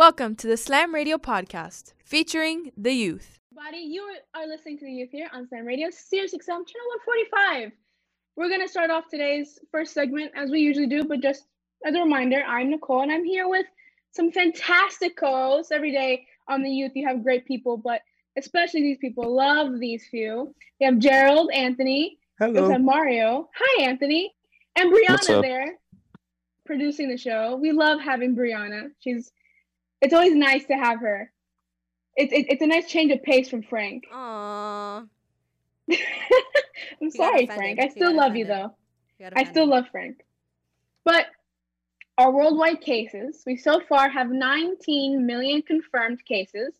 Welcome to the Slam Radio podcast featuring the youth. Buddy, you are listening to the youth here on Slam Radio, Sirius XM, channel 145. We're going to start off today's first segment as we usually do, but just as a reminder, I'm Nicole and I'm here with some fantastic co hosts. Every day on the youth, you have great people, but especially these people love these few. We have Gerald, Anthony, Hello. we have Mario. Hi, Anthony. And Brianna there producing the show. We love having Brianna. She's it's always nice to have her. It's it, it's a nice change of pace from Frank. Aww. I'm sorry. Frank. I still love you though. You I still love Frank. But our worldwide cases, we so far have 19 million confirmed cases,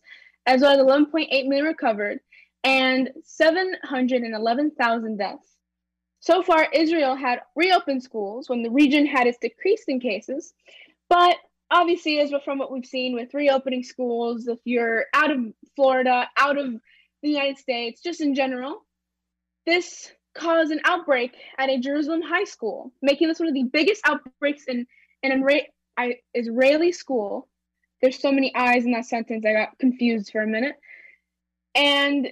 as well as 11.8 million recovered, and 711,000 deaths. So far, Israel had reopened schools when the region had its decrease in cases, but obviously, as from what we've seen with reopening schools, if you're out of Florida, out of the United States, just in general, this caused an outbreak at a Jerusalem high school, making this one of the biggest outbreaks in an Isra- Israeli school. There's so many I's in that sentence, I got confused for a minute. And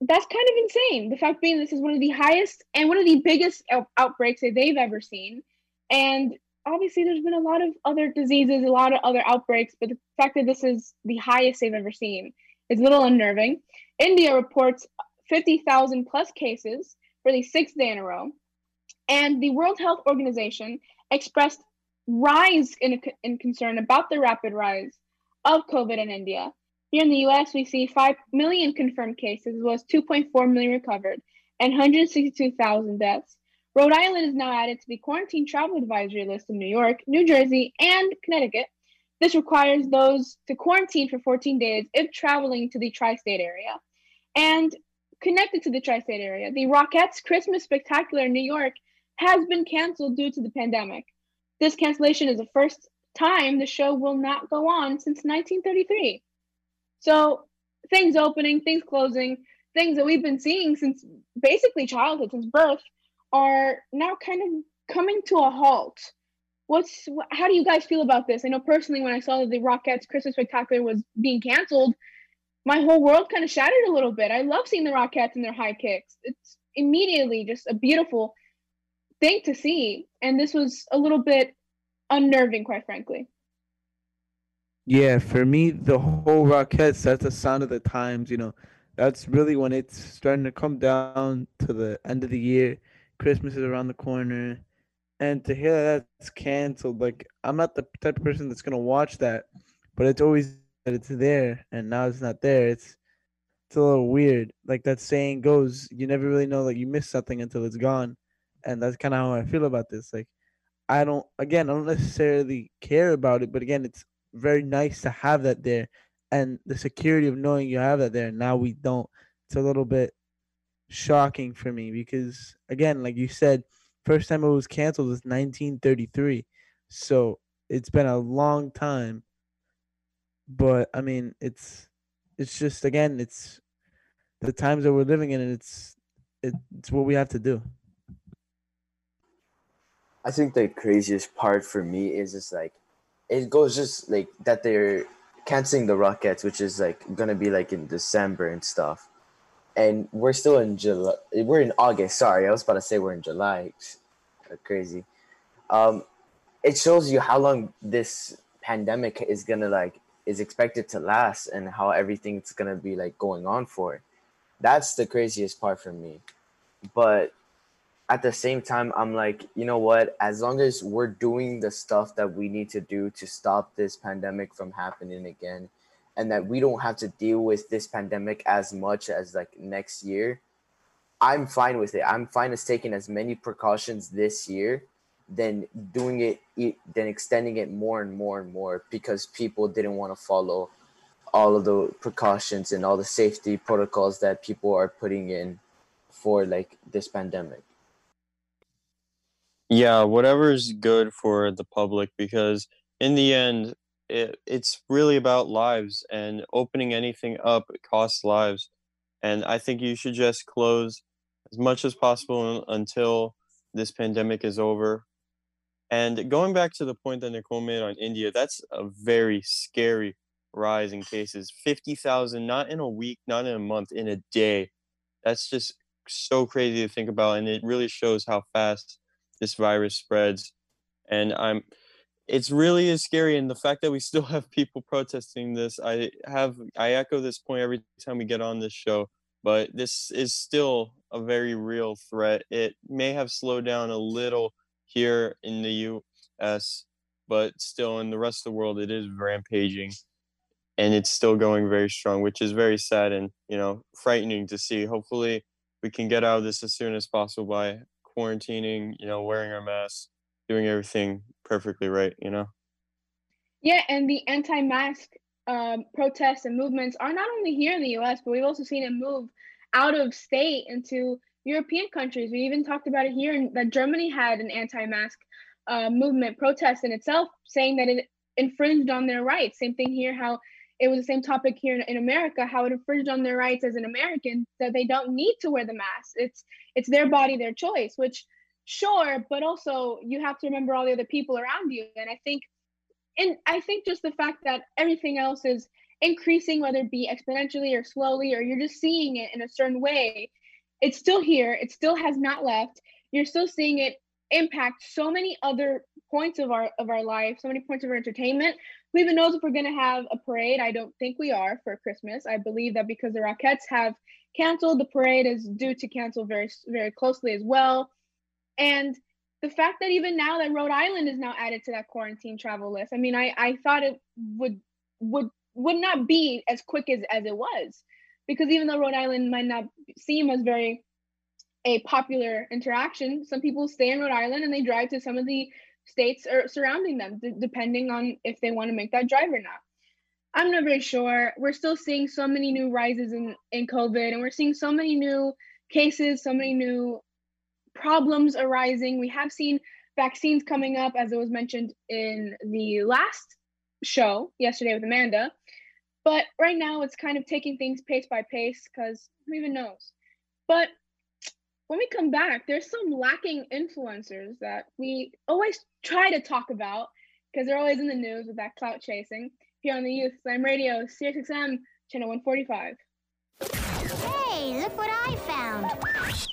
that's kind of insane. The fact being, this is one of the highest and one of the biggest out- outbreaks that they've ever seen. And obviously, there's been a lot of other diseases, a lot of other outbreaks, but the fact that this is the highest they've ever seen is a little unnerving. India reports 50,000 plus cases for the sixth day in a row. And the World Health Organization expressed rise in, in concern about the rapid rise of COVID in India. Here in the US, we see 5 million confirmed cases, as well as 2.4 million recovered, and 162,000 deaths. Rhode Island is now added to the quarantine travel advisory list in New York, New Jersey, and Connecticut. This requires those to quarantine for 14 days if traveling to the tri state area. And connected to the tri state area, the Rockettes Christmas Spectacular in New York has been canceled due to the pandemic. This cancellation is the first time the show will not go on since 1933. So, things opening, things closing, things that we've been seeing since basically childhood, since birth, are now kind of coming to a halt. What's how do you guys feel about this? I know personally when I saw that the Rockettes Christmas Spectacular was being canceled, my whole world kind of shattered a little bit. I love seeing the Rockettes and their high kicks. It's immediately just a beautiful thing to see, and this was a little bit unnerving, quite frankly. Yeah, for me, the whole Rockettes, that's the sound of the times, you know. That's really when it's starting to come down to the end of the year. Christmas is around the corner. And to hear that that's canceled, like, I'm not the type of person that's to watch that, but it's always that it's there, and now it's not there. It's it's a little weird. Like that saying goes, you never really know that you miss something until it's gone. And that's kind of how I feel about this. Like, I don't, again, I don't necessarily care about it, but again, it's very nice to have that there and the security of knowing you have that there now we don't it's a little bit shocking for me because again like you said first time it was canceled was 1933 so it's been a long time. But i mean it's it's just again it's the times that we're living in and it's it's what we have to do. I think the craziest part for me is just like it goes just like that they're canceling the Rockettes, which is like gonna be like in December and stuff. And we're still in July. We're in August. Sorry, I was about to say we're in July. Crazy. Um, it shows you how long this pandemic is gonna like is expected to last and how everything's gonna be like going on for. That's the craziest part for me. But at the same time, I'm like, you know what? As long as we're doing the stuff that we need to do to stop this pandemic from happening again, and that we don't have to deal with this pandemic as much as like next year, I'm fine with it. I'm fine as taking as many precautions this year than doing it, it than extending it more and more and more because people didn't want to follow all of the precautions and all the safety protocols that people are putting in for like this pandemic. Yeah, whatever is good for the public because in the end, it, it's really about lives and opening anything up costs lives. And I think you should just close as much as possible until this pandemic is over. And going back to the point that Nicole made on India, that's a very scary, rise in cases 50,000 not in a week not in a month in a day that's just so crazy to think about and it really shows how fast this virus spreads and i'm it's really is scary and the fact that we still have people protesting this i have i echo this point every time we get on this show but this is still a very real threat. It may have slowed down a little here in the us but still in the rest of the world it is rampaging and it's still going very strong which is very sad and you know frightening to see. Hopefully we can get out of this as soon as possible by quarantining you know wearing our masks doing everything perfectly right you know Yeah, and the anti-mask um, protests and movements are not only here in the U.S., but we've also seen it move out of state into European countries. We even talked about it here, in, that Germany had an anti-mask uh, movement protest in itself, saying that it infringed on their rights. Same thing here, how it was the same topic here in, in America, how it infringed on their rights as an American that they don't need to wear the mask. It's it's their body, their choice. Which, sure, but also you have to remember all the other people around you. And I think and I think just the fact that everything else is increasing, whether it be exponentially or slowly, or you're just seeing it in a certain way, it's still here. It still has not left. You're still seeing it impact so many other points of our of our life, so many points of our entertainment. Who even knows if we're gonna have a parade? I don't think we are for Christmas. I believe that because the Rockettes have canceled, the parade is due to cancel very very closely as well. And the fact that even now that Rhode Island is now added to that quarantine travel list. I mean, I, I thought it would would would not be as quick as, as it was. Because even though Rhode Island might not seem as very a popular interaction, some people stay in Rhode Island and they drive to some of the states or surrounding them, d- depending on if they want to make that drive or not. I'm not very sure. We're still seeing so many new rises in, in COVID, and we're seeing so many new cases, so many new problems arising. We have seen vaccines coming up, as it was mentioned in the last show yesterday with Amanda. But right now, it's kind of taking things pace by pace because who even knows? But when we come back, there's some lacking influencers that we always try to talk about because they're always in the news with that clout chasing here on the Youth Slam Radio, Sirius XM, channel 145. Hey, look what I found.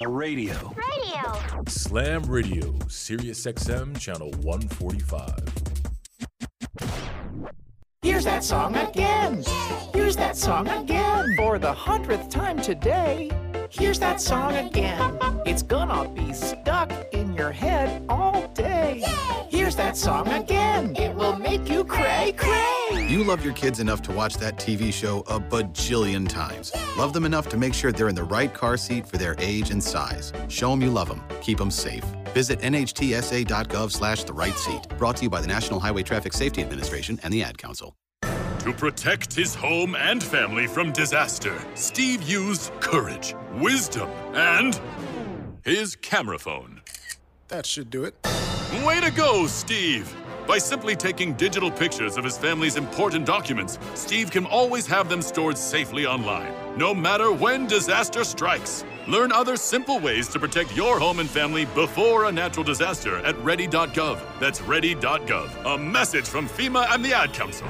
A radio. Radio. Slam Radio, Sirius XM, channel 145. Here's that song again. Here's that song again. For the hundredth time today. Here's that song again. It's gonna be stuck in your head all day. Here's that song again. It will make you cray cray. You love your kids enough to watch that TV show a bajillion times. Love them enough to make sure they're in the right car seat for their age and size. Show them you love them. Keep them safe. Visit nhtsa.gov slash the right seat. Brought to you by the National Highway Traffic Safety Administration and the Ad Council. To protect his home and family from disaster, Steve used courage, wisdom, and his camera phone. That should do it. Way to go, Steve! By simply taking digital pictures of his family's important documents, Steve can always have them stored safely online, no matter when disaster strikes. Learn other simple ways to protect your home and family before a natural disaster at ready.gov. That's ready.gov. A message from FEMA and the Ad Council.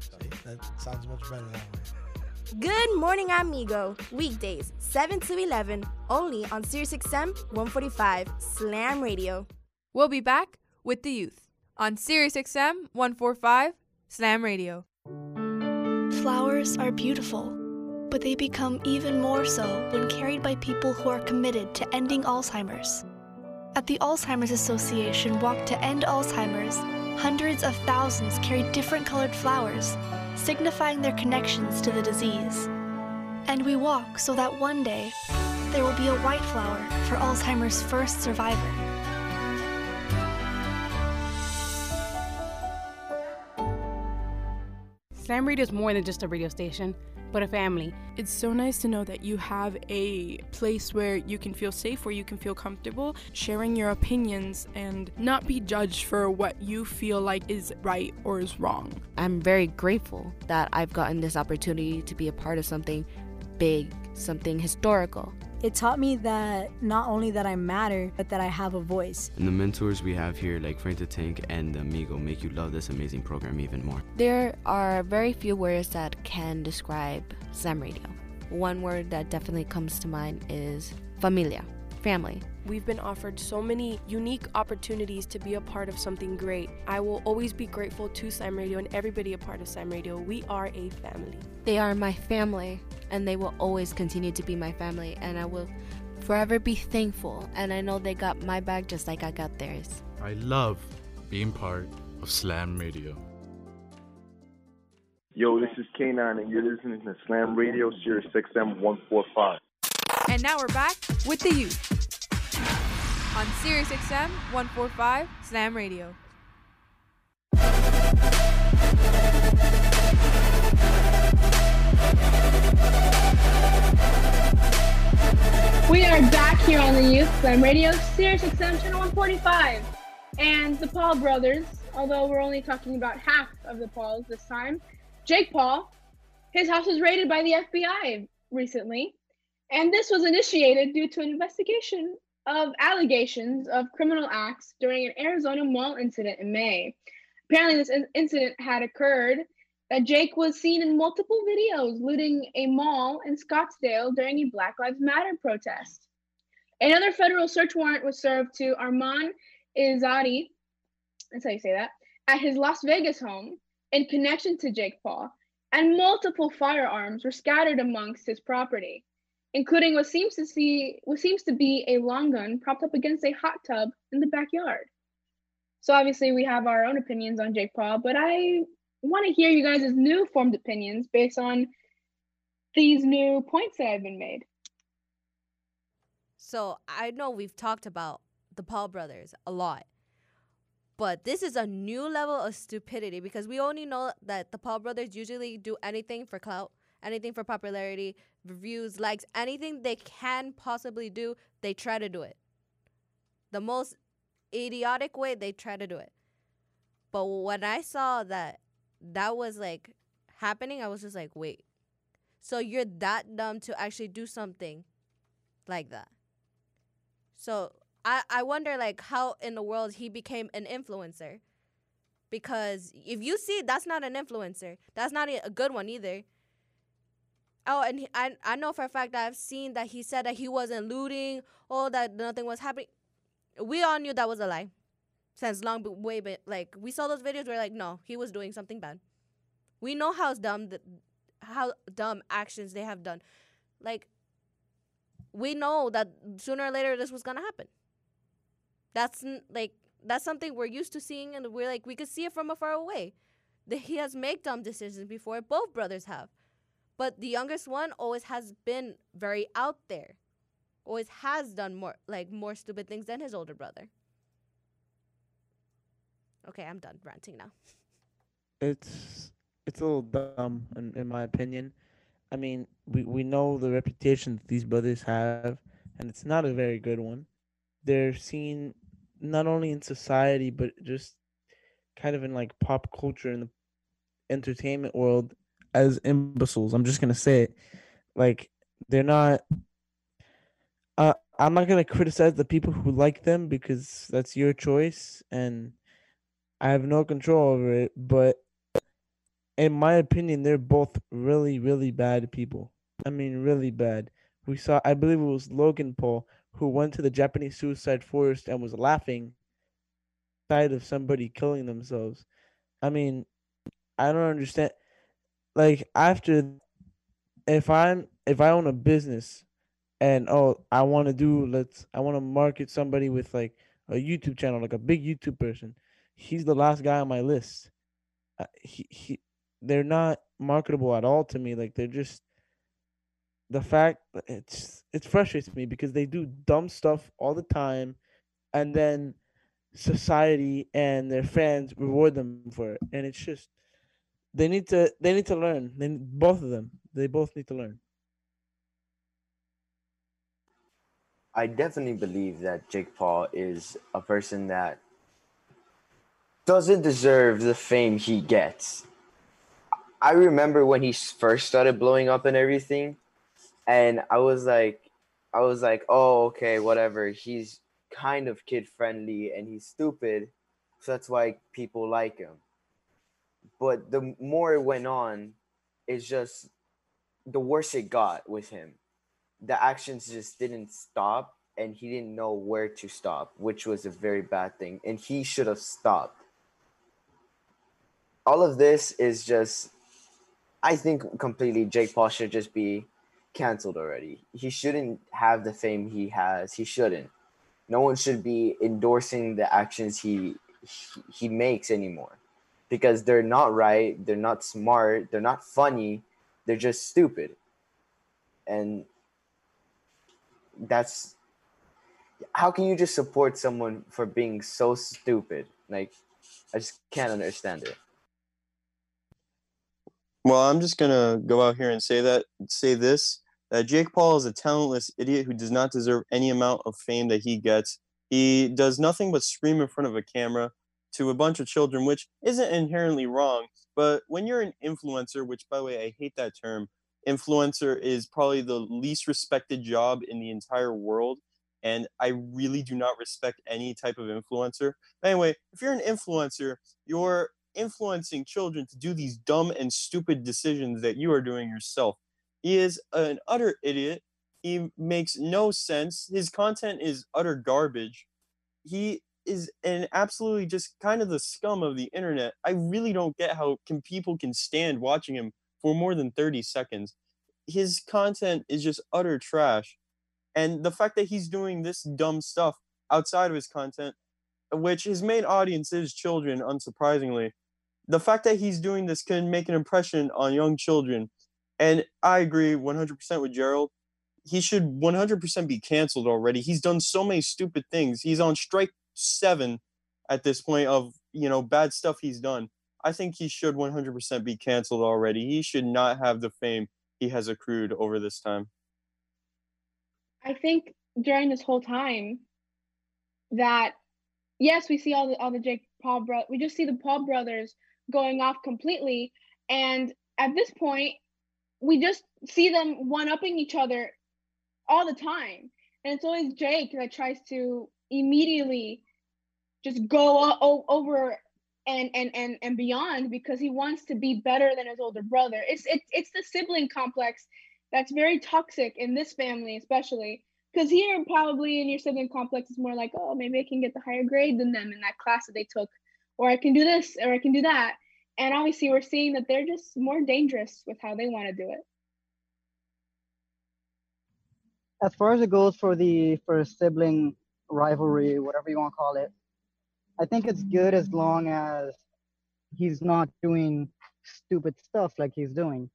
See, that sounds much better that way. Good morning, amigo. Weekdays, 7 to 11, only on Sirius XM 145 Slam Radio. We'll be back with the youth on Sirius XM 145 Slam Radio. Flowers are beautiful, but they become even more so when carried by people who are committed to ending Alzheimer's. At the Alzheimer's Association Walk to End Alzheimer's, hundreds of thousands carry different colored flowers, signifying their connections to the disease. And we walk so that one day there will be a white flower for Alzheimer's first survivor. Slam Radio is more than just a radio station, but a family. It's so nice to know that you have a place where you can feel safe, where you can feel comfortable sharing your opinions and not be judged for what you feel like is right or is wrong. I'm very grateful that I've gotten this opportunity to be a part of something big, something historical. It taught me that not only that I matter, but that I have a voice. And the mentors we have here, like Frank the Tank and Amigo, make you love this amazing program even more. There are very few words that can describe Slam Radio. One word that definitely comes to mind is familia, family. We've been offered so many unique opportunities to be a part of something great. I will always be grateful to Slam Radio and everybody a part of Slam Radio. We are a family. They are my family, and they will always continue to be my family, and I will forever be thankful. And I know they got my back just like I got theirs. I love being part of Slam Radio. Yo, this is K9, and you're listening to Slam Radio, Sirius XM 145. And now we're back with the youth on Sirius XM 145 Slam Radio. We are back here on the Youth Slam Radio, Sirius XM channel 145. And the Paul brothers, although we're only talking about half of the Pauls this time, Jake Paul, his house was raided by the FBI recently. And this was initiated due to an investigation of allegations of criminal acts during an Arizona mall incident in May. Apparently, this in- incident had occurred that Jake was seen in multiple videos looting a mall in Scottsdale during a Black Lives Matter protest. Another federal search warrant was served to Arman Izadi, that's how you say that, at his Las Vegas home in connection to Jake Paul, and multiple firearms were scattered amongst his property, including what seems to see what seems to be a long gun propped up against a hot tub in the backyard. So obviously we have our own opinions on Jake Paul, but I want to hear you guys' new formed opinions based on these new points that have been made. So I know we've talked about the Paul brothers a lot, but this is a new level of stupidity because we only know that the Paul brothers usually do anything for clout, anything for popularity, reviews, likes, anything they can possibly do, they try to do it. The most idiotic way, they try to do it. But when I saw that that was like happening, I was just like, wait. So you're that dumb to actually do something like that. So I, I wonder like how in the world he became an influencer. Because if you see that's not an influencer. That's not a good one either. Oh, and he, I I know for a fact that I've seen that he said that he wasn't looting, oh that nothing was happening. We all knew that was a lie. Since long way but like we saw those videos we're like no, he was doing something bad. We know how dumb the, how dumb actions they have done. Like we know that sooner or later this was gonna happen. That's like that's something we're used to seeing, and we're like we could see it from afar away. That he has made dumb decisions before. Both brothers have, but the youngest one always has been very out there. Always has done more like more stupid things than his older brother. Okay, I'm done ranting now. It's it's a little dumb in, in my opinion. I mean, we, we know the reputation that these brothers have, and it's not a very good one. They're seen not only in society but just kind of in like pop culture in the entertainment world as imbeciles. I'm just gonna say it. Like they're not. Uh, I'm not gonna criticize the people who like them because that's your choice, and I have no control over it. But in my opinion, they're both really, really bad people. I mean, really bad. We saw, I believe it was Logan Paul who went to the Japanese suicide forest and was laughing side of somebody killing themselves. I mean, I don't understand. Like after, if I'm if I own a business, and oh, I want to do let's I want to market somebody with like a YouTube channel, like a big YouTube person. He's the last guy on my list. Uh, he he, they're not marketable at all to me. Like they're just the fact it's it frustrates me because they do dumb stuff all the time and then society and their fans reward them for it and it's just they need to they need to learn. They both of them. They both need to learn. I definitely believe that Jake Paul is a person that doesn't deserve the fame he gets. I remember when he first started blowing up and everything, and I was like, I was like, oh, okay, whatever. He's kind of kid friendly and he's stupid, so that's why people like him. But the more it went on, it's just the worse it got with him. The actions just didn't stop, and he didn't know where to stop, which was a very bad thing. And he should have stopped. All of this is just, I think, completely. Jake Paul should just be canceled already. He shouldn't have the fame he has. He shouldn't. No one should be endorsing the actions he he, he makes anymore because they're not right, they're not smart, they're not funny, they're just stupid. And that's how can you just support someone for being so stupid? Like I just can't understand it. Well, I'm just gonna go out here and say that say this that Jake Paul is a talentless idiot who does not deserve any amount of fame that he gets. He does nothing but scream in front of a camera to a bunch of children, which isn't inherently wrong. But when you're an influencer, which by the way, I hate that term, influencer is probably the least respected job in the entire world. And I really do not respect any type of influencer. Anyway, if you're an influencer, you're influencing children to do these dumb and stupid decisions that you are doing yourself. He is an utter idiot. He makes no sense. His content is utter garbage. He is an absolutely just kind of the scum of the internet. I really don't get how can people can stand watching him for more than 30 seconds. His content is just utter trash. And the fact that he's doing this dumb stuff outside of his content, which his main audience is children, unsurprisingly, the fact that he's doing this can make an impression on young children. And I agree 100% with Gerald. He should 100% be canceled already. He's done so many stupid things. He's on strike seven at this point of, you know, bad stuff he's done. I think he should 100% be canceled already. He should not have the fame he has accrued over this time. I think during this whole time that yes, we see all the all the Jake Paul bro we just see the Paul brothers going off completely. And at this point, we just see them one upping each other all the time. And it's always Jake that tries to immediately just go o- over and, and and and beyond because he wants to be better than his older brother. It's it's it's the sibling complex that's very toxic in this family, especially because here probably in your sibling complex is more like, oh, maybe I can get the higher grade than them in that class that they took, or I can do this, or I can do that. And obviously, we're seeing that they're just more dangerous with how they want to do it. As far as it goes for the for sibling rivalry, whatever you want to call it, I think it's good as long as he's not doing stupid stuff like he's doing.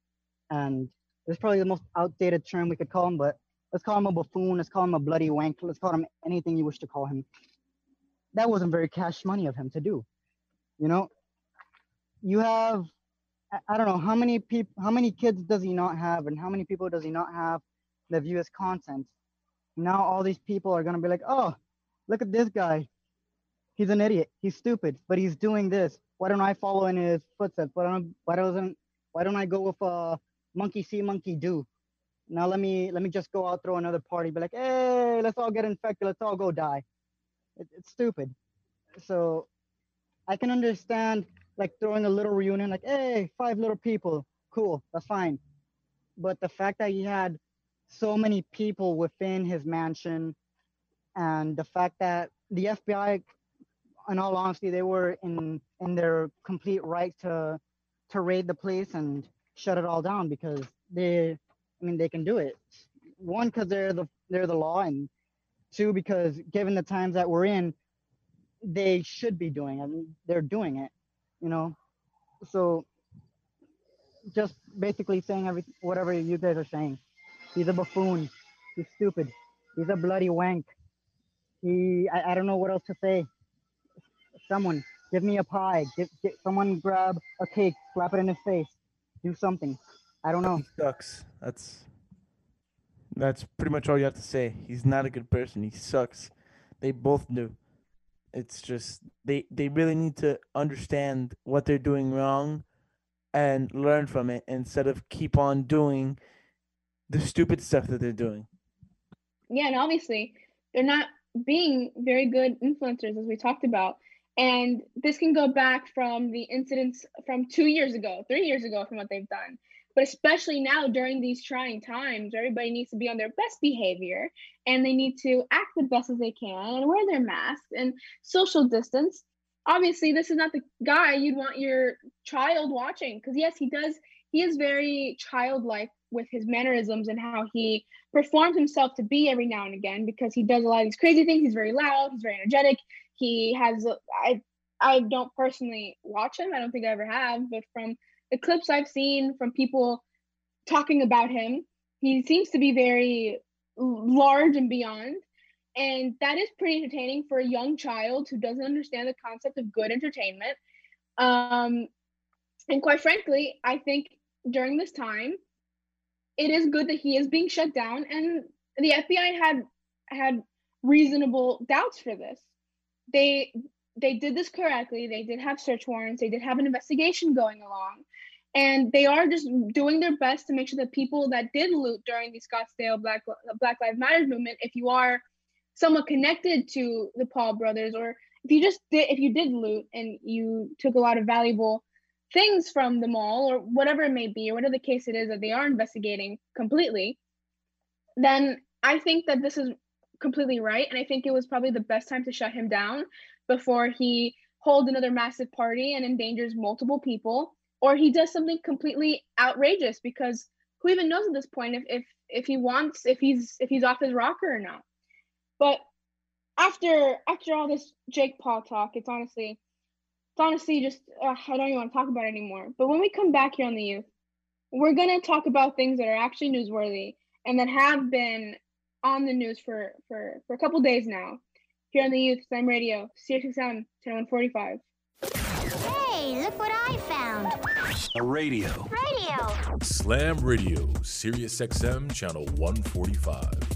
And it's probably the most outdated term we could call him, but let's call him a buffoon, let's call him a bloody wank, let's call him anything you wish to call him. That wasn't very cash money of him to do. You know, you have I don't know how many people how many kids does he not have and how many people does he not have that view his content now all these people are going to be like oh look at this guy. He's an idiot. He's stupid but he's doing this. Why don't i follow in his footsteps? Why don't why doesn't why don't i go with a monkey see monkey do? Now let me let me just go out throw another party be like hey let's all get infected. Let's all go die. It, it's stupid. So i can understand like throwing a little reunion, like, hey, five little people, cool, that's fine. But the fact that he had so many people within his mansion, and the fact that the FBI, in all honesty, they were in in their complete right to to raid the place and shut it all down because they, I mean, they can do it. One, because they're the they're the law, and two, because given the times that we're in, they should be doing it. They're doing it you know? So just basically saying every whatever you guys are saying. He's a buffoon. He's stupid. He's a bloody wank he i, I don't know what else to say someone Give me a pie. Get, get someone grab a cake, slap it in his face. Do something. I don't know. He sucks. That's that's pretty much all you have to say. He's not a good person. He sucks. They both do. It's just they they really need to understand what they're doing wrong and learn from it instead of keep on doing the stupid stuff that they're doing. Yeah, and obviously they're not being very good influencers as we talked about. And this can go back from the incidents from two years ago, three years ago, from what they've done. But especially now during these trying times, everybody needs to be on their best behavior and they need to act the best as they can and wear their masks and social distance. Obviously, this is not the guy you'd want your child watching because, yes, he does, he is very childlike with his mannerisms and how he performs himself to be every now and again because he does a lot of these crazy things. He's very loud, he's very energetic. He has, I, I don't personally watch him, I don't think I ever have, but from the clips I've seen from people talking about him, he seems to be very large and beyond. And that is pretty entertaining for a young child who doesn't understand the concept of good entertainment. Um, and quite frankly, I think during this time, it is good that he is being shut down. And the FBI had had reasonable doubts for this. They they did this correctly. They did have search warrants. They did have an investigation going along. And they are just doing their best to make sure that people that did loot during the Scottsdale Black Black Lives Matter movement, if you are somewhat connected to the Paul brothers, or if you just did if you did loot and you took a lot of valuable things from the mall or whatever it may be, or whatever the case it is that they are investigating completely, then I think that this is completely right. And I think it was probably the best time to shut him down before he holds another massive party and endangers multiple people or he does something completely outrageous because who even knows at this point if if if he wants if he's if he's off his rocker or not but after after all this jake paul talk it's honestly it's honestly just uh, i don't even want to talk about it anymore but when we come back here on the youth we're going to talk about things that are actually newsworthy and that have been on the news for for for a couple days now here on the Youth Slam Radio, CXM 10145. Hey, look what I found. A radio. Radio. Slam Radio, Sirius XM, channel 145.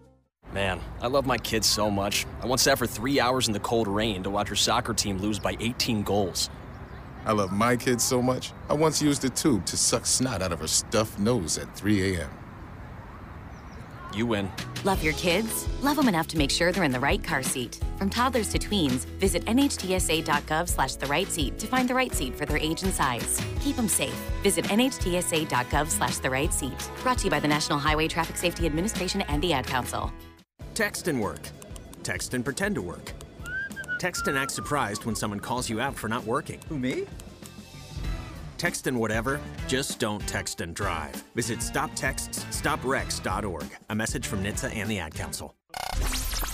Man, I love my kids so much. I once sat for three hours in the cold rain to watch her soccer team lose by 18 goals. I love my kids so much, I once used a tube to suck snot out of her stuffed nose at 3 a.m. You win. Love your kids? Love them enough to make sure they're in the right car seat. From toddlers to tweens, visit nhtsa.gov slash the right seat to find the right seat for their age and size. Keep them safe. Visit nhtsa.gov slash the right seat. Brought to you by the National Highway Traffic Safety Administration and the Ad Council. Text and work. Text and pretend to work. Text and act surprised when someone calls you out for not working. Who, me? Text and whatever, just don't text and drive. Visit stoptextsstopwrecks.org. A message from NHTSA and the Ad Council.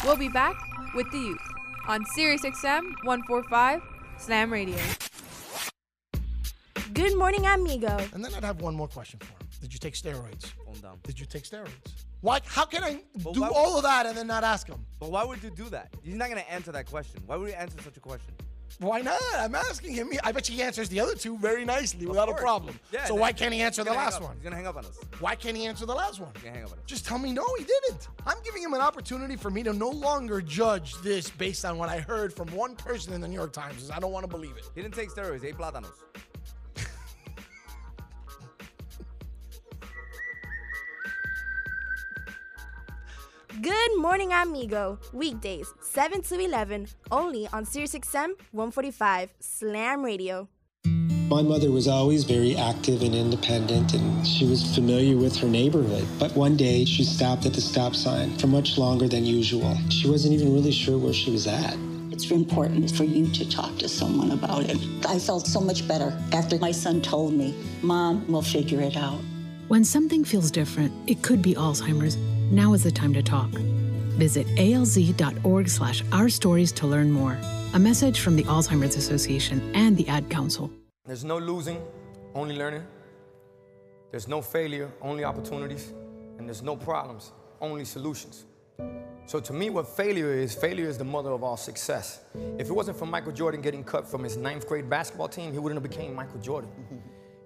We'll be back with the youth on Sirius XM 145 Slam Radio. Good morning, amigo. And then I'd have one more question for him. Did you take steroids? Calm down. Did you take steroids? Why? How can I But do all of that and then not ask him? But why would you do that? He's not gonna answer that question. Why would he answer such a question? Why not? I'm asking him. I bet he answers the other two very nicely without a problem. Yeah, so why can't he answer the last one? He's gonna hang up on us. Why can't he answer the last one? He's gonna hang up on us. Just tell me no, he didn't. I'm giving him an opportunity for me to no longer judge this based on what I heard from one person in the New York Times. I don't want to believe it. He didn't take steroids. He ate plátanos. Good morning, amigo. Weekdays, 7 to 11, only on SiriusXM 145 Slam Radio. My mother was always very active and independent, and she was familiar with her neighborhood. But one day, she stopped at the stop sign for much longer than usual. She wasn't even really sure where she was at. It's important for you to talk to someone about it. I felt so much better after my son told me, Mom, we'll figure it out. When something feels different, it could be Alzheimer's. Now is the time to talk. Visit alz.org slash our stories to learn more. A message from the Alzheimer's Association and the Ad Council. There's no losing, only learning. There's no failure, only opportunities. And there's no problems, only solutions. So to me, what failure is, failure is the mother of all success. If it wasn't for Michael Jordan getting cut from his ninth grade basketball team, he wouldn't have became Michael Jordan.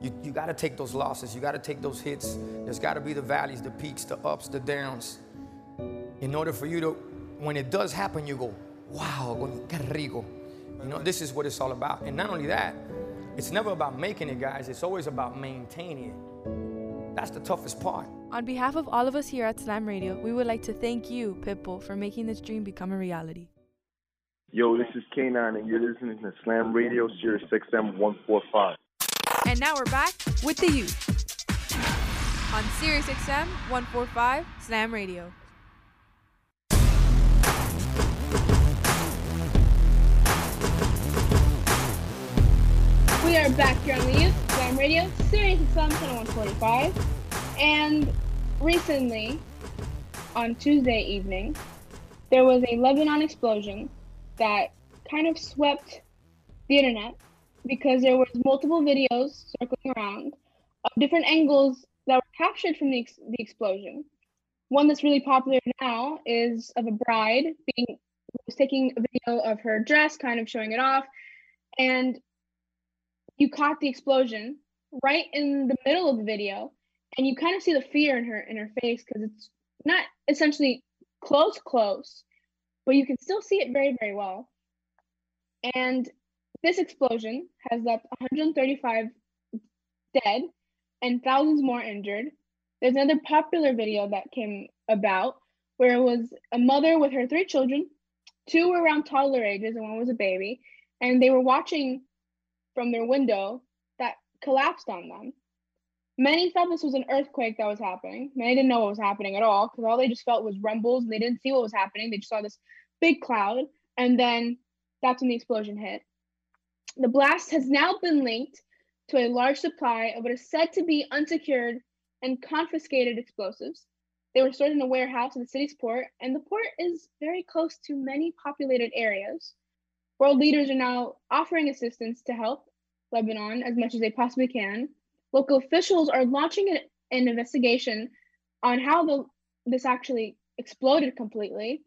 You, you gotta take those losses, you gotta take those hits. There's gotta be the valleys, the peaks, the ups, the downs. In order for you to, when it does happen, you go, wow, qué rico. You know, this is what it's all about. And not only that, it's never about making it, guys, it's always about maintaining it. That's the toughest part. On behalf of all of us here at Slam Radio, we would like to thank you, Pitbull, for making this dream become a reality. Yo, this is K9, and you're listening to Slam Radio, Sirius XM 145. And now we're back with the youth on Sirius XM 145 Slam Radio. We are back here on the Youth Slam Radio, Sirius XM Channel 145. And recently, on Tuesday evening, there was a Lebanon explosion that kind of swept the internet because there was multiple videos circling around of different angles that were captured from the, ex- the explosion. One that's really popular now is of a bride being was taking a video of her dress, kind of showing it off, and you caught the explosion right in the middle of the video, and you kind of see the fear in her in her face because it's not essentially close close, but you can still see it very very well. And this explosion has left 135 dead and thousands more injured. There's another popular video that came about where it was a mother with her three children. Two were around toddler ages and one was a baby. And they were watching from their window that collapsed on them. Many thought this was an earthquake that was happening. Many didn't know what was happening at all because all they just felt was rumbles and they didn't see what was happening. They just saw this big cloud. And then that's when the explosion hit. The blast has now been linked to a large supply of what is said to be unsecured and confiscated explosives. They were stored in a warehouse in the city's port, and the port is very close to many populated areas. World leaders are now offering assistance to help Lebanon as much as they possibly can. Local officials are launching an, an investigation on how the, this actually exploded completely.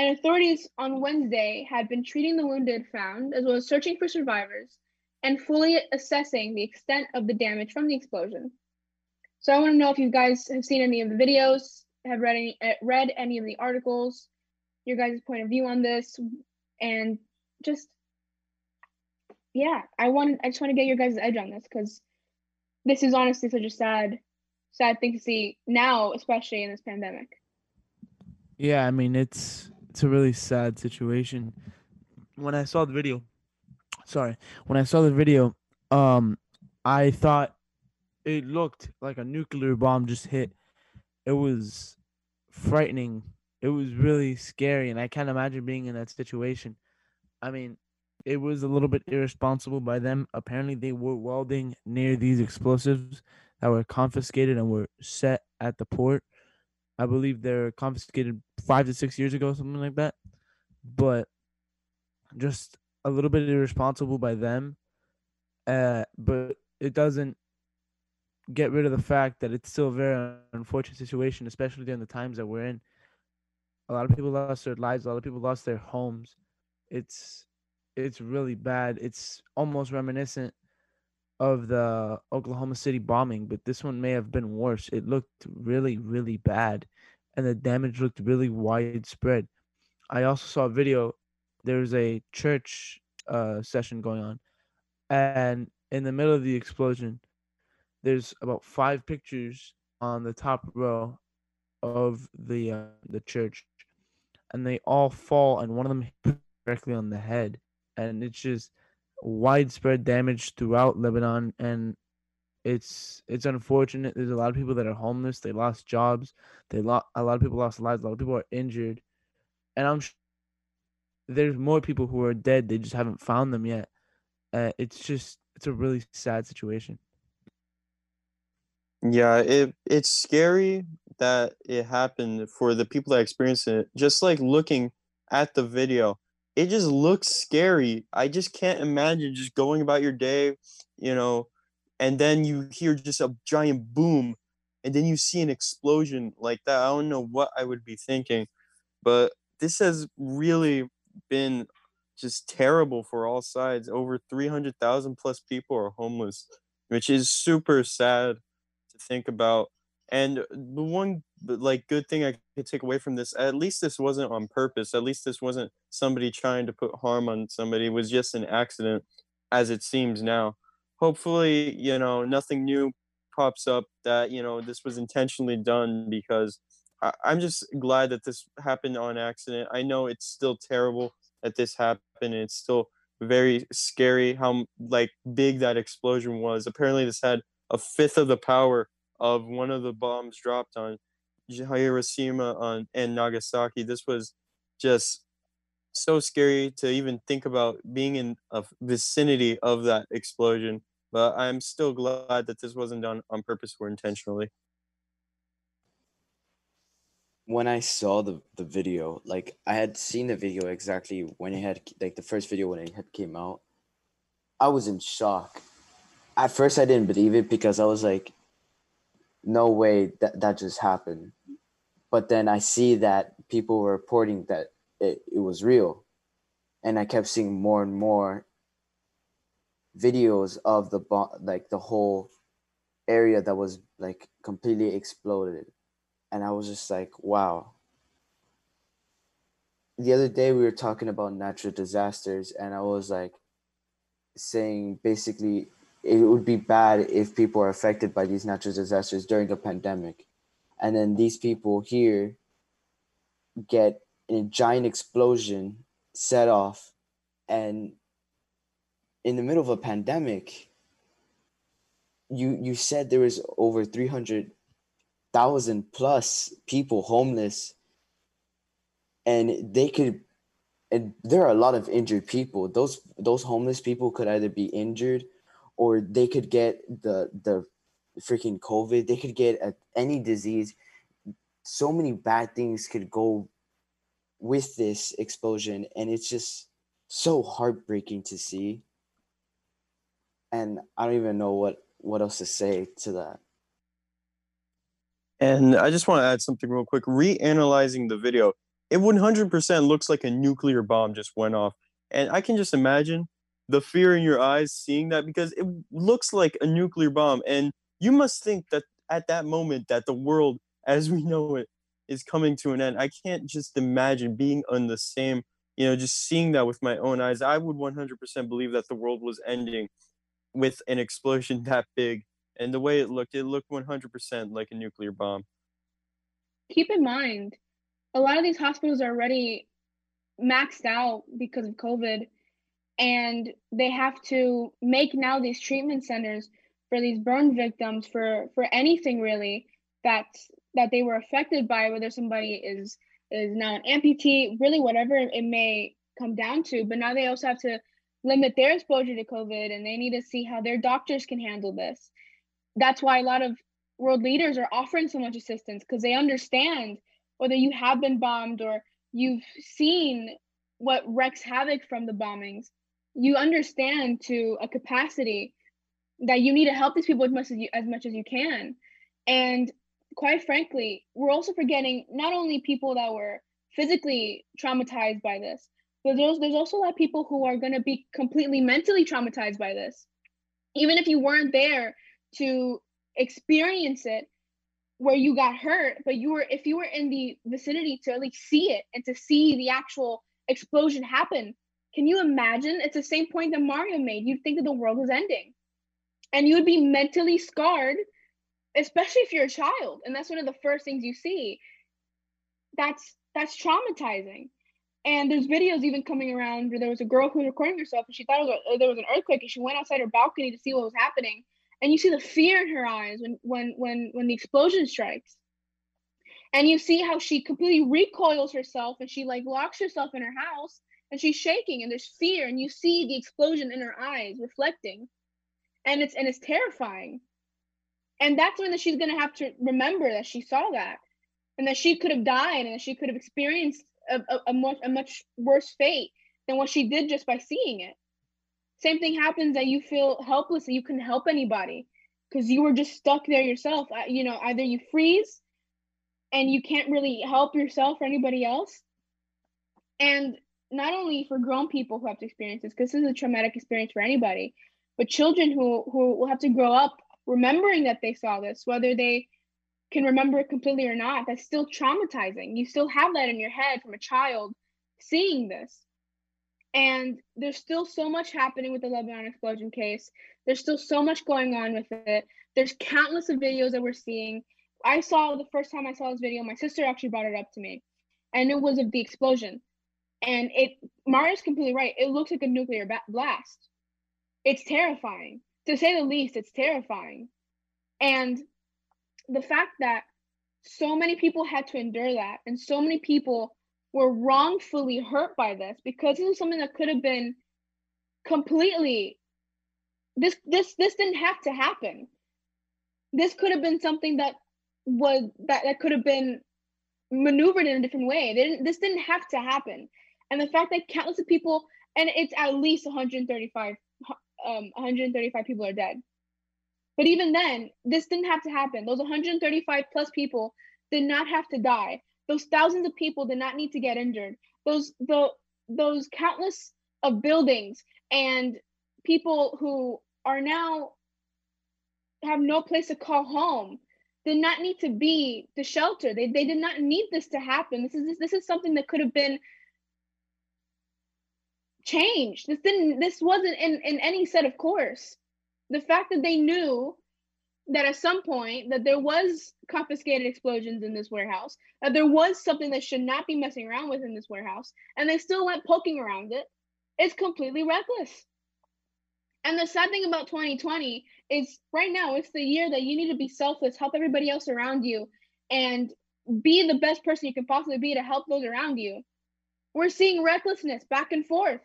And authorities on Wednesday had been treating the wounded found, as well as searching for survivors and fully assessing the extent of the damage from the explosion. So I want to know if you guys have seen any of the videos, have read any, uh, read any of the articles, your guys' point of view on this, and just yeah, I want I just want to get your guys' edge on this because this is honestly such a sad, sad thing to see now, especially in this pandemic. Yeah, I mean it's it's a really sad situation. When I saw the video, sorry, when I saw the video, um, I thought it looked like a nuclear bomb just hit. It was frightening. It was really scary, and I can't imagine being in that situation. I mean, it was a little bit irresponsible by them. Apparently, they were welding near these explosives that were confiscated and were set at the port. I believe they're confiscated five to six years ago, something like that. But just a little bit irresponsible by them. Uh, but it doesn't get rid of the fact that it's still a very unfortunate situation, especially during the times that we're in. A lot of people lost their lives. A lot of people lost their homes. It's it's really bad. It's almost reminiscent of the Oklahoma City bombing, but this one may have been worse. It looked really, really bad, and the damage looked really widespread. I also saw a video. There's a church uh, session going on, and in the middle of the explosion, there's about five pictures on the top row of the uh, the church, and they all fall, and one of them directly on the head, and it's just widespread damage throughout Lebanon, and it's it's unfortunate. There's a lot of people that are homeless. They lost jobs. They lost a lot of people lost lives. A lot of people are injured, and I'm sh- there's more people who are dead. They just haven't found them yet. Uh, it's just it's a really sad situation. Yeah, it it's scary that it happened for the people that experienced it. Just like looking at the video, it just looks scary. I just can't imagine just going about your day, you know, and then you hear just a giant boom, and then you see an explosion like that. I don't know what I would be thinking, but this has really been just terrible for all sides. Over 300,000 plus people are homeless, which is super sad to think about. And the one like good thing I could take away from this, at least this wasn't on purpose. At least this wasn't somebody trying to put harm on somebody. It was just an accident, as it seems now. Hopefully, you know, nothing new pops up that you know this was intentionally done because I, I'm just glad that this happened on accident. I know it's still terrible that this happened. And it's still very scary how like big that explosion was. Apparently, this had a fifth of the power of one of the bombs dropped on Hiroshima on and Nagasaki. This was just so scary to even think about being in a vicinity of that explosion. But I'm still glad that this wasn't done on purpose or intentionally. When I saw the the video, like I had seen the video exactly when it had like the first video when it had came out, I was in shock. At first, I didn't believe it because I was like, "No way that that just happened." But then I see that people were reporting that it, it was real, and I kept seeing more and more videos of the bo- like the whole area that was like completely exploded. And i was just like wow. The other day we were talking about natural disasters and i was like saying basically it would be bad if people are affected by these natural disasters during a pandemic. And then these people here get a giant explosion set off and in the middle of a pandemic you you said there was over 300,000 plus people homeless and they could and there are a lot of injured people. Those those homeless people could either be injured or they could get the the freaking covid. They could get a, any disease. So many bad things could go with this explosion and it's just so heartbreaking to see and I don't even know what what else to say to that. And I just want to add something real quick. Reanalyzing the video, it 100% looks like a nuclear bomb just went off. And I can just imagine the fear in your eyes seeing that because it looks like a nuclear bomb. And you must think that at that moment that the world as we know it is coming to an end. I can't just imagine being on the same, you know, just seeing that with my own eyes. I would 100% believe that the world was ending with an explosion that big and the way it looked it looked 100% like a nuclear bomb. Keep in mind a lot of these hospitals are already maxed out because of covid and they have to make now these treatment centers for these burn victims for for anything really that that they were affected by whether somebody is is now an amputee really whatever it may come down to but now they also have to limit their exposure to COVID and they need to see how their doctors can handle this. That's why a lot of world leaders are offering so much assistance because they understand whether you have been bombed or you've seen what wrecks havoc from the bombings. You understand to a capacity that you need to help these people as much as you as much as you can. And quite frankly, we're also forgetting not only people that were physically traumatized by this, but there's there's also a lot of people who are going to be completely mentally traumatized by this even if you weren't there to experience it where you got hurt but you were if you were in the vicinity to at least see it and to see the actual explosion happen Can you imagine? It's the same point that Mario made. You'd think that the world was ending. And you would be mentally scarred, especially if you're a child. And that's one of the first things you see. That's that's traumatizing. And there's videos even coming around where there was a girl who was recording herself and she thought was a, uh, there was an earthquake and she went outside her balcony to see what was happening. And you see the fear in her eyes when when when when the explosion strikes. And you see how she completely recoils herself and she like locks herself in her house and she's shaking and there's fear and you see the explosion in her eyes reflecting. And it's and it's terrifying. And that's when that she's gonna have to remember that she saw that and that she could have died and that she could have experienced a, a, a, much a much worse fate than what she did just by seeing it. Same thing happens that you feel helpless and you couldn't help anybody because you were just stuck there yourself. You know, either you freeze and you can't really help yourself or anybody else. And not only for grown people who have to experience this, because this is a traumatic experience for anybody, but children who who will have to grow up remembering that they saw this, whether they can remember it completely or not, that's still traumatizing. You still have that in your head from a child seeing this. And there's still so much happening with the Lebanon explosion case. There's still so much going on with it. There's countless of videos that we're seeing. I saw the first time I saw this video, my sister actually brought it up to me, and it was of the explosion. And it, Mario's completely right. It looks like a nuclear blast. It's terrifying, to say the least. It's terrifying, and the fact that so many people had to endure that, and so many people were wrongfully hurt by this because this is something that could have been completely this this this didn't have to happen. This could have been something that was that, that could have been maneuvered in a different way. They didn't this didn't have to happen. And the fact that countless of people and it's at least 135 um 135 people are dead but even then this didn't have to happen. Those 135 plus people did not have to die. Those thousands of people did not need to get injured. Those the those countless of buildings and people who are now have no place to call home did not need to be the shelter. They, they did not need this to happen. This is this is something that could have been changed. This didn't this wasn't in in any set of course the fact that they knew that at some point that there was confiscated explosions in this warehouse that there was something that should not be messing around with in this warehouse and they still went poking around it it's completely reckless. And the sad thing about 2020 is right now it's the year that you need to be selfless help everybody else around you and be the best person you can possibly be to help those around you. We're seeing recklessness back and forth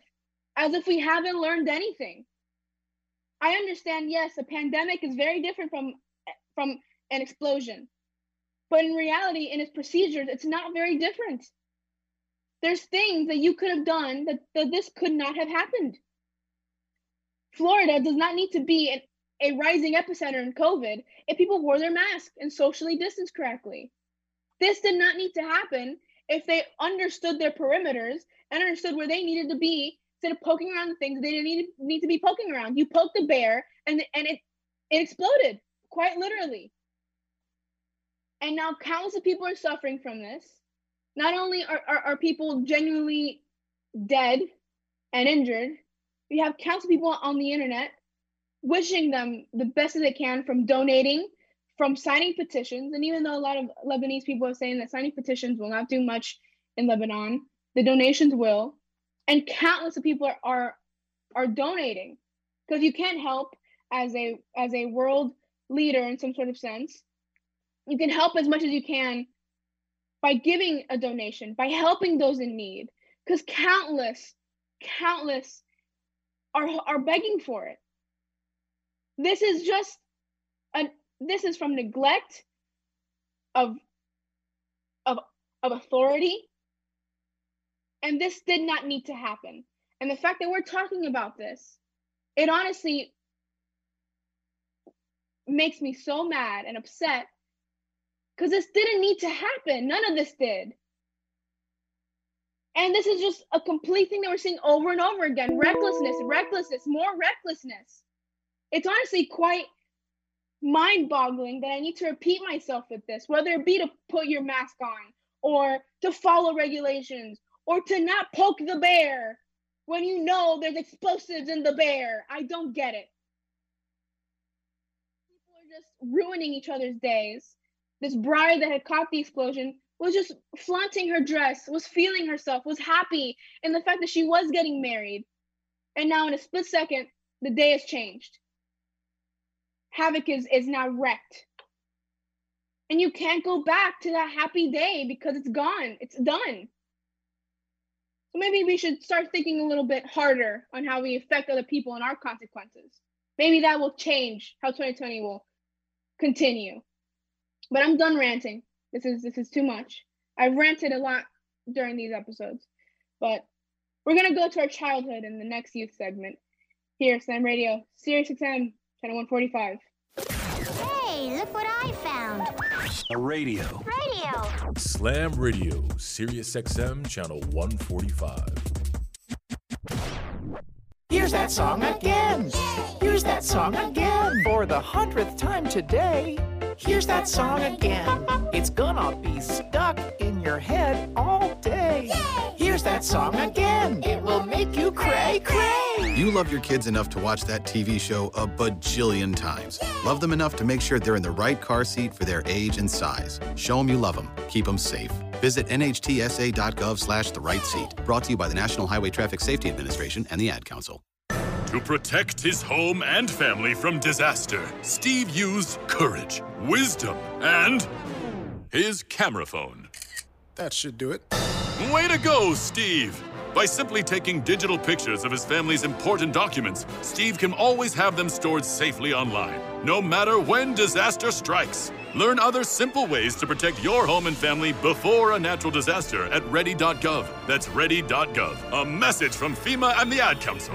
as if we haven't learned anything I understand, yes, a pandemic is very different from from an explosion. But in reality, in its procedures, it's not very different. There's things that you could have done that, that this could not have happened. Florida does not need to be an, a rising epicenter in COVID if people wore their mask and socially distanced correctly. This did not need to happen if they understood their perimeters and understood where they needed to be instead of poking around the things they didn't need, need to be poking around. You poked the bear and and it it exploded quite literally. And now countless of people are suffering from this. Not only are, are, are people genuinely dead and injured, we have countless people on the internet wishing them the best that they can from donating, from signing petitions. And even though a lot of Lebanese people are saying that signing petitions will not do much in Lebanon, the donations will and countless of people are are, are donating. Because you can't help as a as a world leader in some sort of sense. You can help as much as you can by giving a donation by helping those in need. Because countless countless are are begging for it. This is just a this is from neglect of of of authority and this did not need to happen. And the fact that we're talking about this, it honestly makes me so mad and upset because this didn't need to happen. None of this did. And this is just a complete thing that we're seeing over and over again recklessness, recklessness, more recklessness. It's honestly quite mind boggling that I need to repeat myself with this, whether it be to put your mask on or to follow regulations or to not poke the bear when you know there's explosives in the bear? I don't get it. People are just ruining each other's days. This bride that had caught the explosion was just flaunting her dress, was feeling herself, was happy in the fact that she was getting married. And now, in a split second, the day has changed. Havoc is, is now wrecked. And you can't go back to that happy day because it's gone, it's done. Maybe we should start thinking a little bit harder on how we affect other people and our consequences. Maybe that will change how 2020 will continue. But I'm done ranting. This is this is too much. I've ranted a lot during these episodes. But we're gonna go to our childhood in the next youth segment. Here, Slam Radio, Sirius XM, channel 145. Hey, look what I found. A radio. Radio. Slam Radio, Sirius XM, channel 145. Here's that song again. Here's that song again. For the hundredth time today. Here's that song again. It's gonna be stuck in your head all day. Here's that song again. It will make you cray cray. You love your kids enough to watch that TV show a bajillion times. Love them enough to make sure they're in the right car seat for their age and size. Show them you love them. Keep them safe. Visit nhtsa.gov slash the right seat. Brought to you by the National Highway Traffic Safety Administration and the Ad Council. To protect his home and family from disaster, Steve used courage, wisdom, and his camera phone. That should do it. Way to go, Steve! By simply taking digital pictures of his family's important documents, Steve can always have them stored safely online, no matter when disaster strikes. Learn other simple ways to protect your home and family before a natural disaster at ready.gov. That's ready.gov. A message from FEMA and the Ad Council.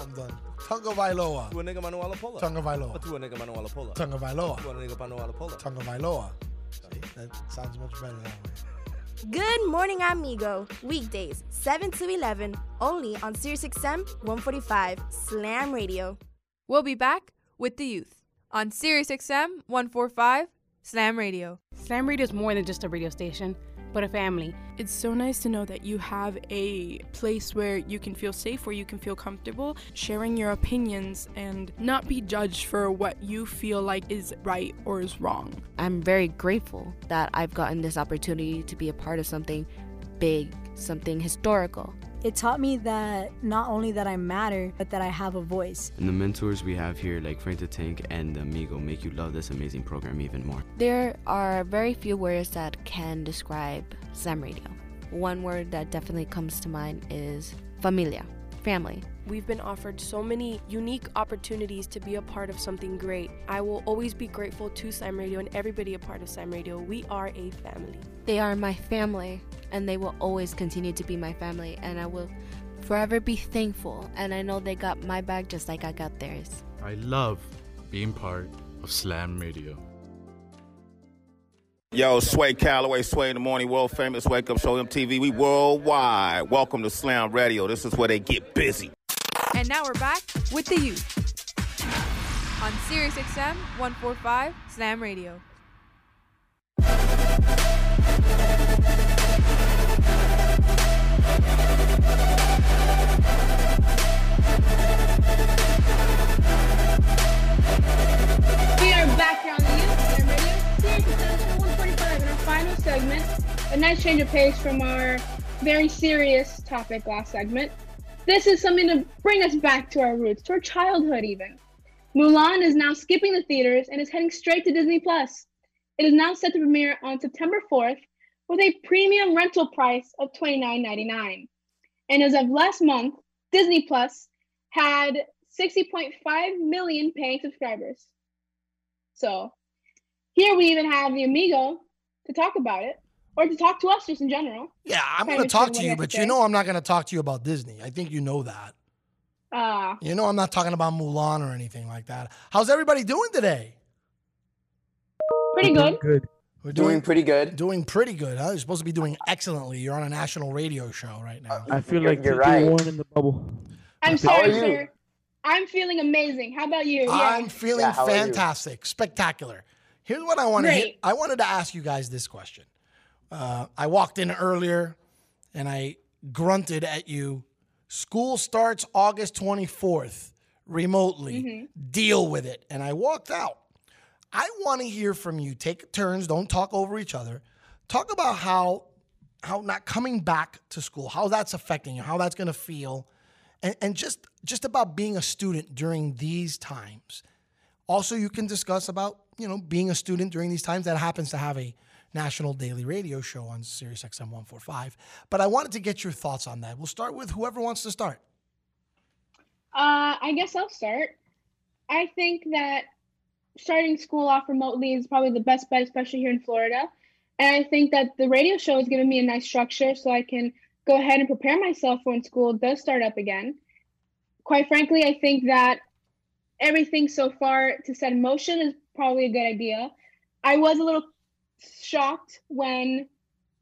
I'm done. Tunga Vailoa. Tua Nigga Manuel Lapola. Tunga Vailoa. Tua Nigga Manuel Lapola. Tunga Vailoa. Tua Nigga Manuel Lapola. Tunga Vailoa. See, that sounds much better that way. Good morning, amigo. Weekdays, 7 to 11, only on SiriusXM 145 Slam Radio. We'll be back with the youth on SiriusXM 145 Slam Radio. Slam Radio is more than just a radio station, but a family. It's so nice to know that you have a place where you can feel safe, where you can feel comfortable sharing your opinions and not be judged for what you feel like is right or is wrong. I'm very grateful that I've gotten this opportunity to be a part of something big, something historical. It taught me that not only that I matter, but that I have a voice. And the mentors we have here, like Frank the Tank and Amigo, make you love this amazing program even more. There are very few words that can describe Slam Radio. One word that definitely comes to mind is familia, family. We've been offered so many unique opportunities to be a part of something great. I will always be grateful to Slam Radio and everybody a part of Slam Radio. We are a family. They are my family, and they will always continue to be my family, and I will forever be thankful. And I know they got my back just like I got theirs. I love being part of Slam Radio. Yo, Sway Calloway, Sway in the Morning, world famous Wake Up Show MTV. We worldwide. Welcome to Slam Radio. This is where they get busy. And now we're back with the youth on SiriusXM 145 Slam Radio. We are back here on the Youth Slam Radio, Sirius XM 145 in our final segment. A nice change of pace from our very serious topic last segment. This is something to bring us back to our roots, to our childhood even. Mulan is now skipping the theaters and is heading straight to Disney Plus. It is now set to premiere on September 4th with a premium rental price of $29.99. And as of last month, Disney Plus had 60.5 million paying subscribers. So here we even have the Amigo to talk about it, or to talk to us just in general. Yeah, I'm going to talk to you, has to but you know I'm not going to talk to you about Disney. I think you know that. Ah, You know I'm not talking about Mulan or anything like that. How's everybody doing today? Pretty good. Good. We're Doing pretty good. Doing pretty good. Huh? You're supposed to be doing excellently. You're on a national radio show right now. I feel You're- like you're you're right. warm in the bubble. I'm How sorry, sir. I'm feeling amazing. How about you? Yeah. I'm feeling Yeah, how are you? fantastic, spectacular. Here's what I want to. I wanted to ask you guys this question. Uh, I walked in earlier, and I grunted at you. School starts August 24th, remotely. Mhm. Deal with it. And I walked out. I want to hear from you. Take turns. Don't talk over each other. Talk about how how not coming back to school, how that's affecting you, how that's going to feel, and, and just just about being a student during these times. Also, you can discuss about you know being a student during these times. That happens to have a national daily radio show on Sirius XM 145. But I wanted to get your thoughts on that. We'll start with whoever wants to start. Uh, I guess I'll start. I think that starting school off remotely is probably the best bet, especially here in Florida. And I think that the radio show is giving me a nice structure so I can go ahead and prepare myself for when school does start up again. Quite frankly, I think that everything so far to set in motion is probably a good idea. I was a little shocked when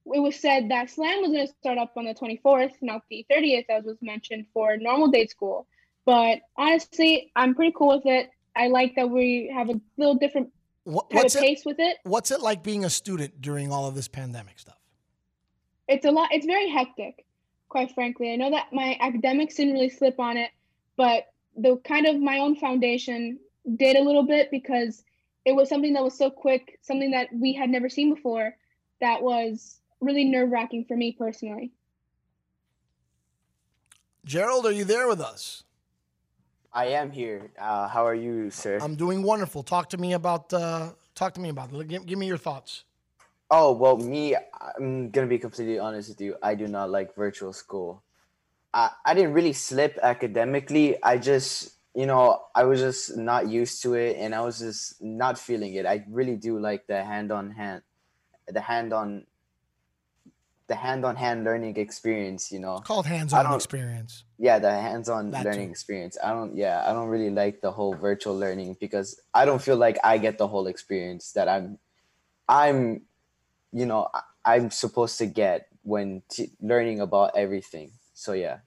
it was said that Slam was going to start up on the 24th, not the 30th, as was mentioned for normal day school. But honestly, I'm pretty cool with it. I like that we have a little different What, kind of pace with it. What's it like being a student during all of this pandemic stuff? It's a lot. It's very hectic, quite frankly. I know that my academics didn't really slip on it, but the kind of my own foundation did a little bit because it was something that was so quick, something that we had never seen before. That was really nerve wracking for me personally. Gerald, are you there with us? I am here. Uh, how are you, sir? I'm doing wonderful. Talk to me about. Uh, talk to me about. it. Give, give me your thoughts. Oh well, me. I'm gonna be completely honest with you. I do not like virtual school. I I didn't really slip academically. I just you know I was just not used to it, and I was just not feeling it. I really do like the hand on hand, the hand on, the hand on hand learning experience. You know, Called hands-on experience. Yeah, the hands-on learning too. experience. I don't. Yeah, I don't really like the whole virtual learning because I don't feel like I get the whole experience that I'm, I'm, you know, I'm supposed to get when t- learning about everything. So yeah.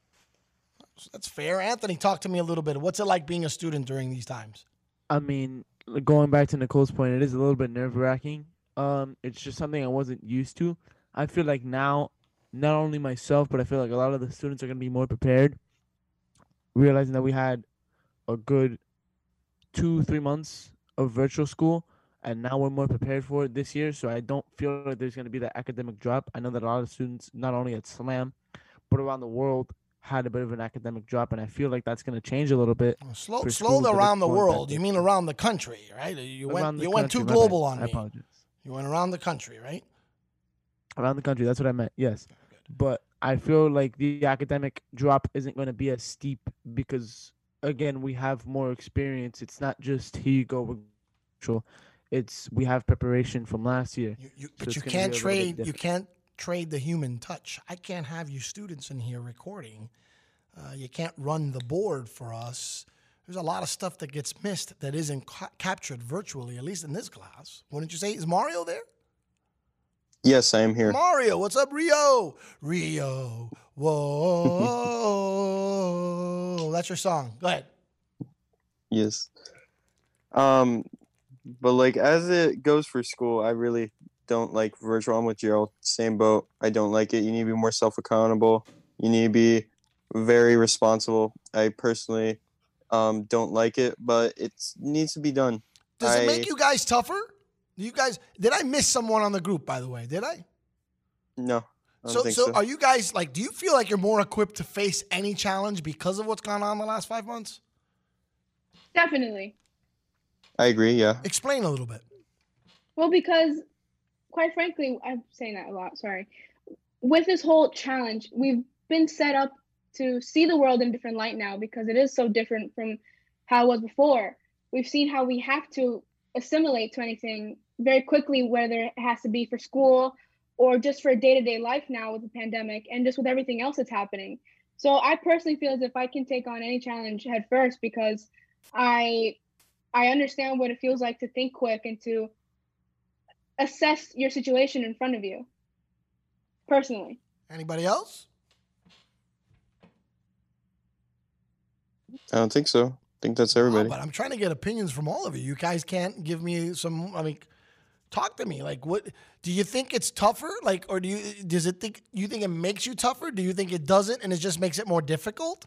That's fair. Anthony, talk to me a little bit. What's it like being a student during these times? I mean, going back to Nicole's point, it is a little bit nerve wracking. Um, it's just something I wasn't used to. I feel like now, not only myself, but I feel like a lot of the students are gonna be more prepared, realizing that we had a good two, three months of virtual school, and now we're more prepared for it this year. So I don't feel like there's gonna be that academic drop. I know that a lot of students, not only at Slam, but around the world, had a bit of an academic drop, and I feel like that's gonna change a little bit. Slow, slow schools the that are around the world. You mean around the country, right? You went. Around You went too global on I me. apologize. You went around the country, right? around the country. That's what I meant. Yes, but I feel like the academic drop isn't going to be as steep because again we have more experience. It's not just here you go. It's we have preparation from last year. You, So but you can't a little bit trade. You can't trade the human touch. I can't have you students in here recording. Uh, you can't run the board for us. There's a lot of stuff that gets missed that isn't ca- captured virtually, at least in this class. Wouldn't you say? Is Mario there? Yes, I am here. Mario, what's up, Rio? Rio, whoa. That's your song. Go ahead. Yes. Um, but like as it goes for school, I really don't like virtual. I'm with Gerald. Same boat. I don't like it. You need to be more self accountable. You need to be very responsible. I personally um don't like it, but it needs to be done. Does it make you guys tougher? You guys? Did I miss someone on the group? By the way, did I? No. I So, so, so. are you guys like? Do you feel like you're more equipped to face any challenge because of what's gone on the last five months? Definitely. I agree. Yeah. Explain a little bit. Well, because quite frankly, I'm saying that a lot, sorry. With this whole challenge, we've been set up to see the world in a different light now because it is so different from how it was before. We've seen how we have to assimilate to anything very quickly, whether it has to be for school or just for day to day life now with the pandemic and just with everything else that's happening. So I personally feel as if I can take on any challenge head first because I I understand what it feels like to think quick and to assess your situation in front of you. Personally. Anybody else? I don't think so. I think that's everybody. But I'm trying to get opinions from all of you. You guys can't give me some. I mean, talk to me. Like, what do you think it's tougher? Like, or do you does it think you think it makes you tougher? Do you think it doesn't, and it just makes it more difficult?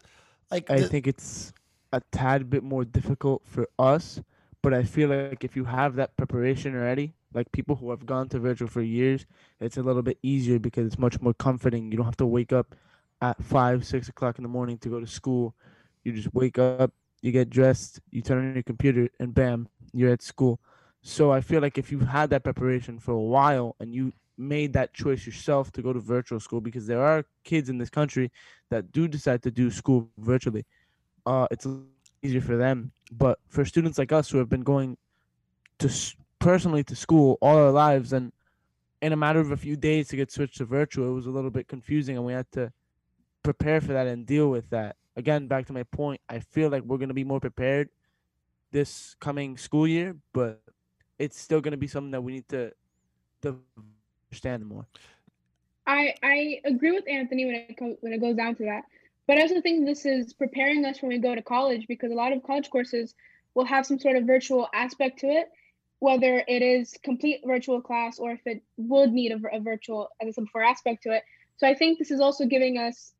Like, I the- think it's a tad bit more difficult for us, but I feel like if you have that preparation already, like people who have gone to virtual for years, it's a little bit easier because it's much more comforting. You don't have to wake up at five, six o'clock in the morning to go to school. You just wake up, you get dressed, you turn on your computer, and bam, you're at school. So I feel like if you've had that preparation for a while and you made that choice yourself to go to virtual school, because there are kids in this country that do decide to do school virtually, uh, it's easier for them. But for students like us who have been going to personally to school all our lives, and in a matter of a few days to get switched to virtual, it was a little bit confusing, and we had to prepare for that and deal with that. Again, back to my point, I feel like we're gonna be more prepared this coming school year, but it's still gonna be something that we need to, to understand more. I I agree with Anthony when it comes when it goes down to that. But I also think this is preparing us when we go to college because a lot of college courses will have some sort of virtual aspect to it, whether it is complete virtual class or if it would need a, a virtual, as I said before, aspect to it. So I think this is also giving us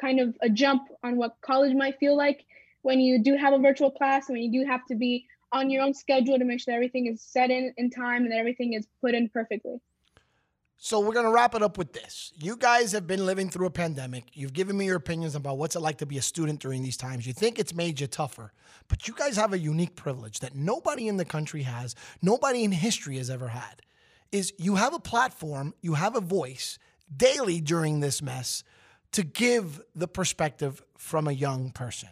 kind of a jump on what college might feel like when you do have a virtual class and when you do have to be on your own schedule to make sure everything is set in in time and that everything is put in perfectly. So we're gonna wrap it up with this. You guys have been living through a pandemic. You've given me your opinions about what's it like to be a student during these times. You think it's made you tougher, but you guys have a unique privilege that nobody in the country has, nobody in history has ever had. Is you have a platform, you have a voice daily during this mess to give the perspective from a young person.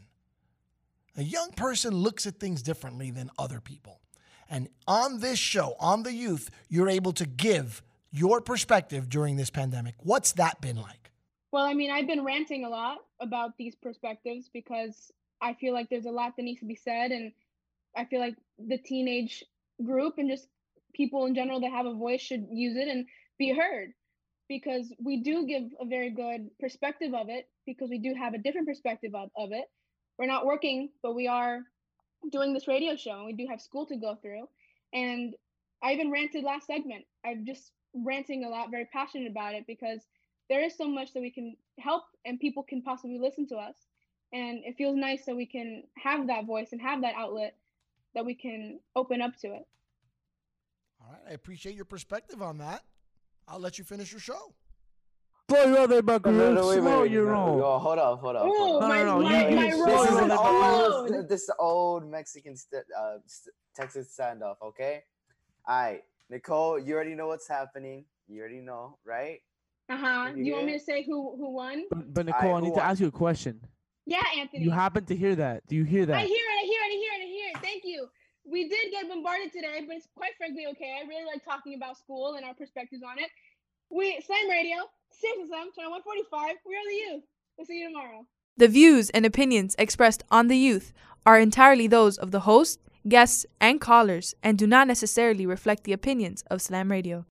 A young person looks at things differently than other people. And on this show, on the youth, you're able to give your perspective during this pandemic. What's that been like? Well, I mean, I've been ranting a lot about these perspectives because I feel like there's a lot that needs to be said. And I feel like the teenage group and just people in general that have a voice should use it and be heard because we do give a very good perspective of it because we do have a different perspective of, of it. We're not working, but we are doing this radio show and we do have school to go through. And I even ranted last segment. I've just ranting a lot, very passionate about it because there is so much that we can help and people can possibly listen to us. And it feels nice that we can have that voice and have that outlet that we can open up to it. All right, I appreciate your perspective on that. I'll let you finish your show. Blow your other No, buckaroo, no, no, wait, wait, slow wait, your no, own. no, hold up, hold up. hold Oh, up. my, no, no, my, you- my you- This is is an old. old, this is old Mexican st- uh, st- Texas standoff, okay? All right, Nicole, you already know what's happening. You already know, right? Uh huh. Do you you want me to say who who won? But, but Nicole, I who need to won? ask you a question. Yeah, Anthony. You happen to hear that? Do you hear that? I hear it. I hear it. I hear it. I hear it. Thank you. We did get bombarded today, but it's quite frankly okay. I really like talking about school and our perspectives on it. We Slam Radio, Sirius XM, channel 145. We are the youth. We'll see you tomorrow. The views and opinions expressed on The Youth are entirely those of the host, guests, and callers and do not necessarily reflect the opinions of Slam Radio.